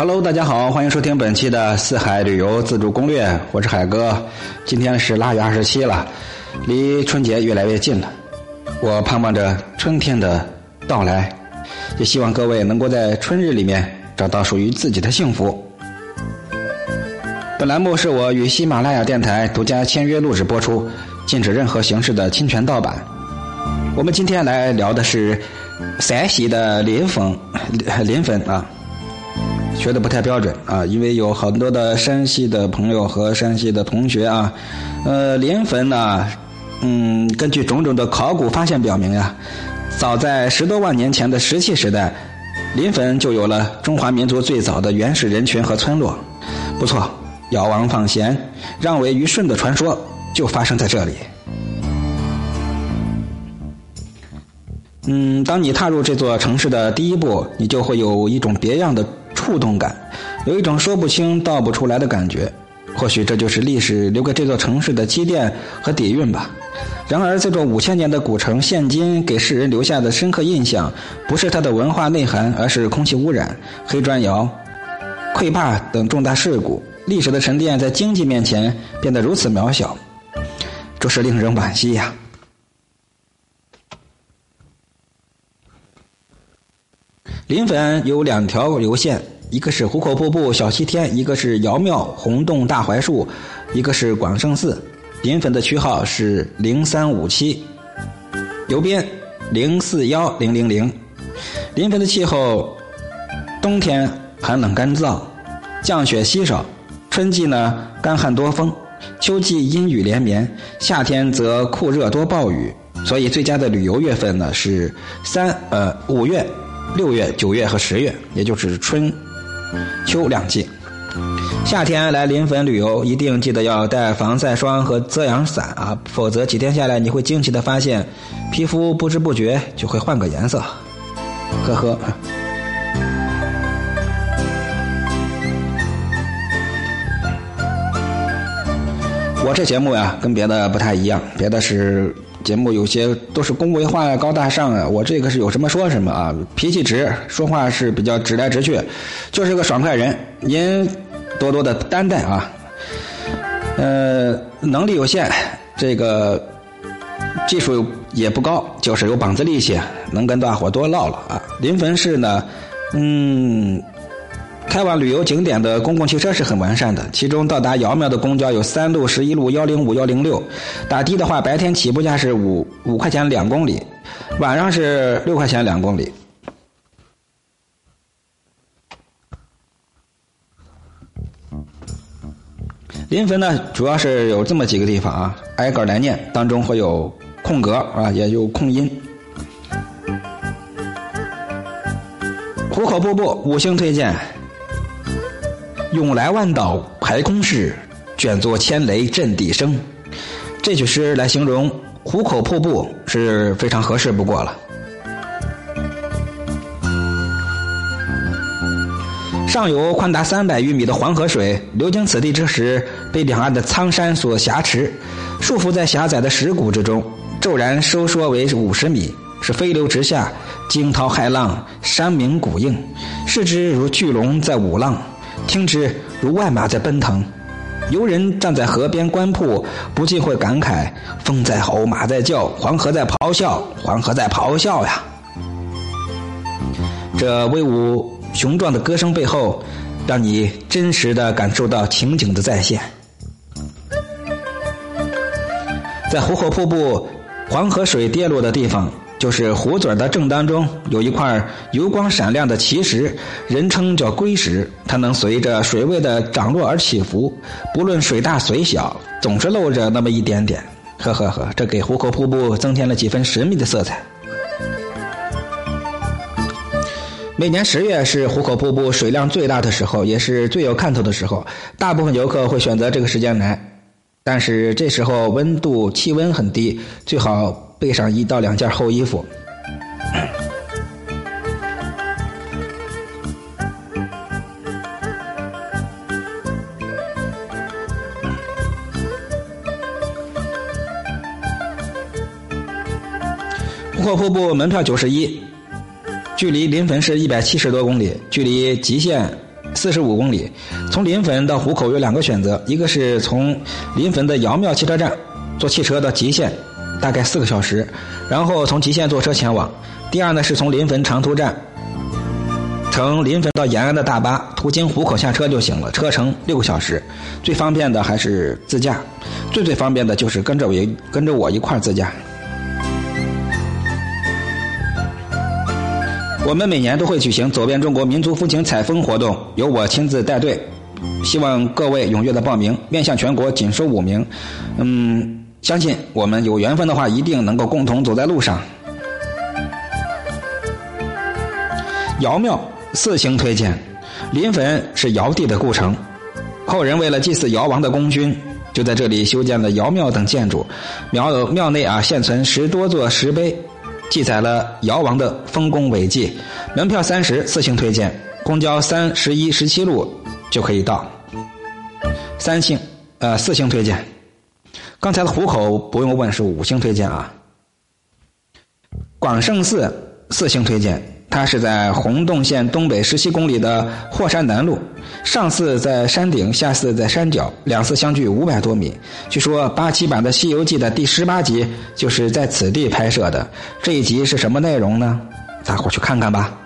Hello，大家好，欢迎收听本期的四海旅游自助攻略，我是海哥。今天是腊月二十七了，离春节越来越近了。我盼望着春天的到来，也希望各位能够在春日里面找到属于自己的幸福。本栏目是我与喜马拉雅电台独家签约录制播出，禁止任何形式的侵权盗版。我们今天来聊的是陕西的临汾，临汾啊。学的不太标准啊，因为有很多的山西的朋友和山西的同学啊，呃，临汾呢，嗯，根据种种的考古发现表明呀，早在十多万年前的石器时代，临汾就有了中华民族最早的原始人群和村落。不错，尧王放贤，让位于舜的传说就发生在这里。嗯，当你踏入这座城市的第一步，你就会有一种别样的。触动感，有一种说不清道不出来的感觉。或许这就是历史留给这座城市的积淀和底蕴吧。然而，这座五千年的古城，现今给世人留下的深刻印象，不是它的文化内涵，而是空气污染、黑砖窑、溃坝等重大事故。历史的沉淀在经济面前变得如此渺小，着实令人惋惜呀。临汾有两条流线，一个是壶口瀑布、小西天，一个是尧庙、红洞、大槐树，一个是广胜寺。临汾的区号是零三五七，邮编零四幺零零零。临汾的气候，冬天寒冷干燥，降雪稀少；春季呢干旱多风，秋季阴雨连绵，夏天则酷热多暴雨。所以最佳的旅游月份呢是三呃五月。六月、九月和十月，也就是春、秋两季。夏天来临汾旅游，一定记得要带防晒霜和遮阳伞啊，否则几天下来，你会惊奇的发现，皮肤不知不觉就会换个颜色。呵呵。我这节目呀，跟别的不太一样，别的是。节目有些都是恭维话高大上啊，我这个是有什么说什么啊，脾气直，说话是比较直来直去，就是个爽快人。您多多的担待啊。呃，能力有限，这个技术也不高，就是有膀子力气，能跟大伙多唠唠啊。临汾市呢，嗯。开往旅游景点的公共汽车是很完善的，其中到达尧庙的公交有三路、十一路、幺零五、幺零六。打的的话，白天起步价是五五块钱两公里，晚上是六块钱两公里。临汾呢，主要是有这么几个地方啊，挨个来念，当中会有空格啊，也有空音。壶口瀑布五星推荐。涌来万岛排空势，卷作千雷震地声。这句诗来形容壶口瀑布是非常合适不过了。上游宽达三百余米的黄河水流经此地之时，被两岸的苍山所挟持，束缚在狭窄的石谷之中，骤然收缩为五十米，是飞流直下，惊涛骇浪，山鸣谷应，视之如巨龙在舞浪。听之如万马在奔腾，游人站在河边观瀑，不禁会感慨：风在吼，马在叫，黄河在咆哮，黄河在咆哮呀！这威武雄壮的歌声背后，让你真实的感受到情景的再现。在壶口瀑布黄河水跌落的地方。就是壶嘴的正当中有一块油光闪亮的奇石，人称叫龟石。它能随着水位的涨落而起伏，不论水大水小，总是露着那么一点点。呵呵呵，这给壶口瀑布增添了几分神秘的色彩。每年十月是壶口瀑布水量最大的时候，也是最有看头的时候。大部分游客会选择这个时间来，但是这时候温度气温很低，最好。备上一到两件厚衣服。壶口瀑布门票九十一，距离临汾市一百七十多公里，距离吉县四十五公里。从临汾到湖口有两个选择，一个是从临汾的姚庙汽车站坐汽车到吉县，大概四个小时，然后从吉县坐车前往。第二呢是从临汾长途站乘临汾到延安的大巴，途经壶口下车就行了，车程六个小时。最方便的还是自驾，最最方便的就是跟着我跟着我一块自驾。我们每年都会举行走遍中国民族风情采风活动，由我亲自带队，希望各位踊跃的报名，面向全国仅收五名。嗯，相信我们有缘分的话，一定能够共同走在路上。尧庙四星推荐，临汾是尧帝的故城，后人为了祭祀尧王的功勋，就在这里修建了尧庙等建筑。庙庙内啊，现存十多座石碑。记载了尧王的丰功伟绩，门票三十，四星推荐，公交三十一、十七路就可以到。三星，呃，四星推荐。刚才的虎口不用问，是五星推荐啊。广胜寺四星推荐。它是在洪洞县东北十七公里的霍山南路，上寺在山顶，下寺在山脚，两寺相距五百多米。据说八七版的《西游记》的第十八集就是在此地拍摄的。这一集是什么内容呢？大伙去看看吧。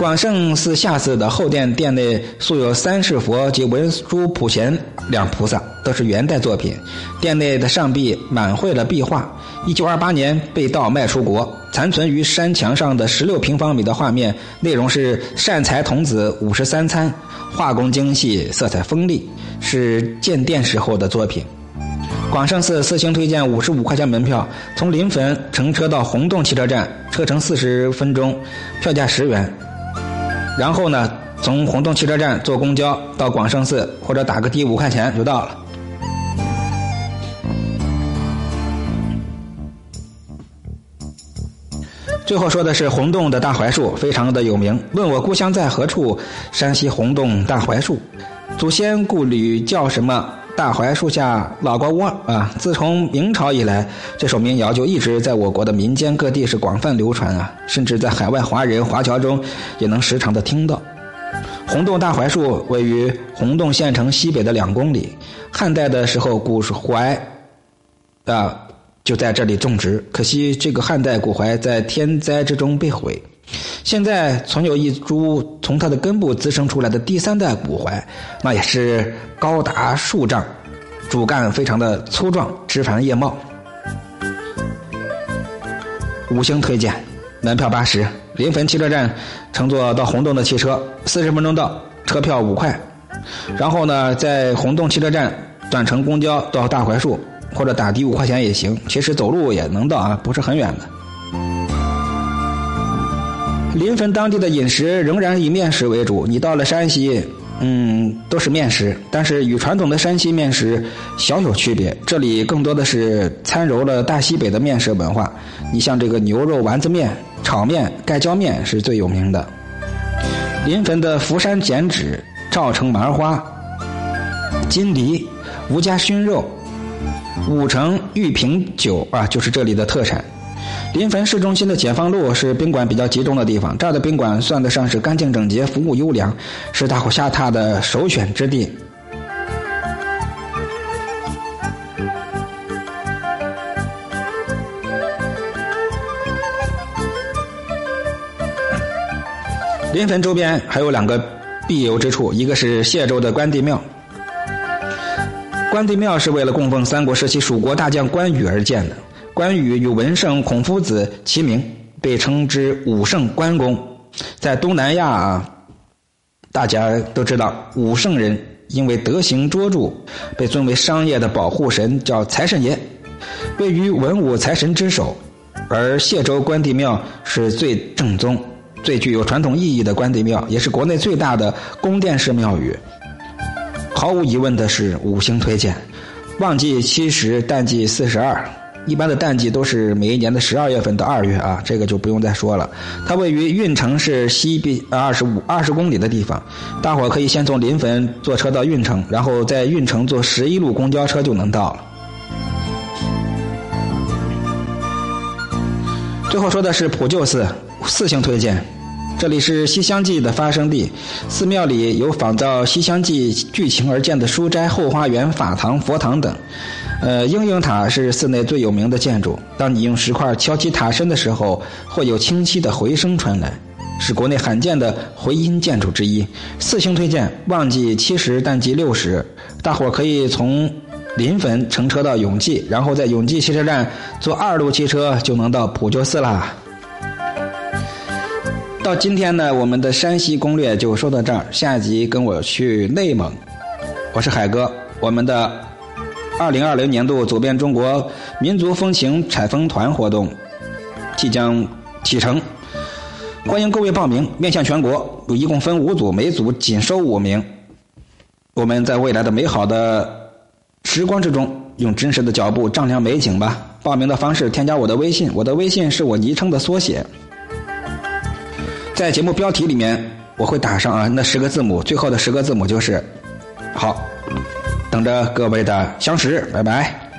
广胜寺下寺的后殿殿内塑有三世佛及文殊普贤两菩萨，都是元代作品。殿内的上壁满绘了壁画。一九二八年被盗卖出国，残存于山墙上的十六平方米的画面，内容是善财童子五十三参，画工精细，色彩锋利，是建殿时候的作品。广胜寺四星推荐五十五块钱门票，从临汾乘车到洪洞汽车站，车程四十分钟，票价十元。然后呢，从洪洞汽车站坐公交到广胜寺，或者打个的五块钱就到了。最后说的是洪洞的大槐树，非常的有名。问我故乡在何处？山西洪洞大槐树，祖先故里叫什么？大槐树下老瓜窝啊！自从明朝以来，这首民谣就一直在我国的民间各地是广泛流传啊，甚至在海外华人华侨中也能时常的听到。洪洞大槐树位于洪洞县城西北的两公里，汉代的时候古槐啊就在这里种植，可惜这个汉代古槐在天灾之中被毁。现在存有一株从它的根部滋生出来的第三代古槐，那也是高达数丈，主干非常的粗壮，枝繁叶茂。五星推荐，门票八十，临汾汽车站乘坐到洪洞的汽车，四十分钟到，车票五块。然后呢，在洪洞汽车站转乘公交到大槐树，或者打的五块钱也行，其实走路也能到啊，不是很远的。临汾当地的饮食仍然以面食为主。你到了山西，嗯，都是面食，但是与传统的山西面食小有区别。这里更多的是掺揉了大西北的面食文化。你像这个牛肉丸子面、炒面、盖浇面是最有名的。临汾的福山剪纸、赵城麻花、金梨、吴家熏肉、五城玉瓶酒啊，就是这里的特产。临汾市中心的解放路是宾馆比较集中的地方，这儿的宾馆算得上是干净整洁、服务优良，是大伙下榻的首选之地。临汾周边还有两个必游之处，一个是谢州的关帝庙。关帝庙是为了供奉三国时期蜀国大将关羽而建的。关羽与文圣孔夫子齐名，被称之武圣关公。在东南亚啊，大家都知道武圣人因为德行卓著，被尊为商业的保护神，叫财神爷，位于文武财神之首。而谢州关帝庙是最正宗、最具有传统意义的关帝庙，也是国内最大的宫殿式庙宇。毫无疑问的是五星推荐，旺季七十，淡季四十二。一般的淡季都是每一年的十二月份到二月啊，这个就不用再说了。它位于运城市西边二十五二十公里的地方，大伙可以先从临汾坐车到运城，然后在运城坐十一路公交车就能到了。最后说的是普救寺，四星推荐。这里是《西厢记》的发生地，寺庙里有仿照《西厢记》剧情而建的书斋、后花园、法堂、佛堂等。呃，英英塔是寺内最有名的建筑。当你用石块敲击塔身的时候，会有清晰的回声传来，是国内罕见的回音建筑之一。四星推荐，旺季七十，淡季六十。大伙可以从临汾乘车到永济，然后在永济汽车站坐二路汽车就能到普救寺啦。到今天呢，我们的山西攻略就说到这儿。下一集跟我去内蒙，我是海哥。我们的二零二零年度走遍中国民族风情采风团活动即将启程，欢迎各位报名，面向全国，一共分五组，每组仅收五名。我们在未来的美好的时光之中，用真实的脚步丈量美景吧。报名的方式：添加我的微信，我的微信是我昵称的缩写。在节目标题里面，我会打上啊那十个字母，最后的十个字母就是，好，等着各位的相识，拜拜。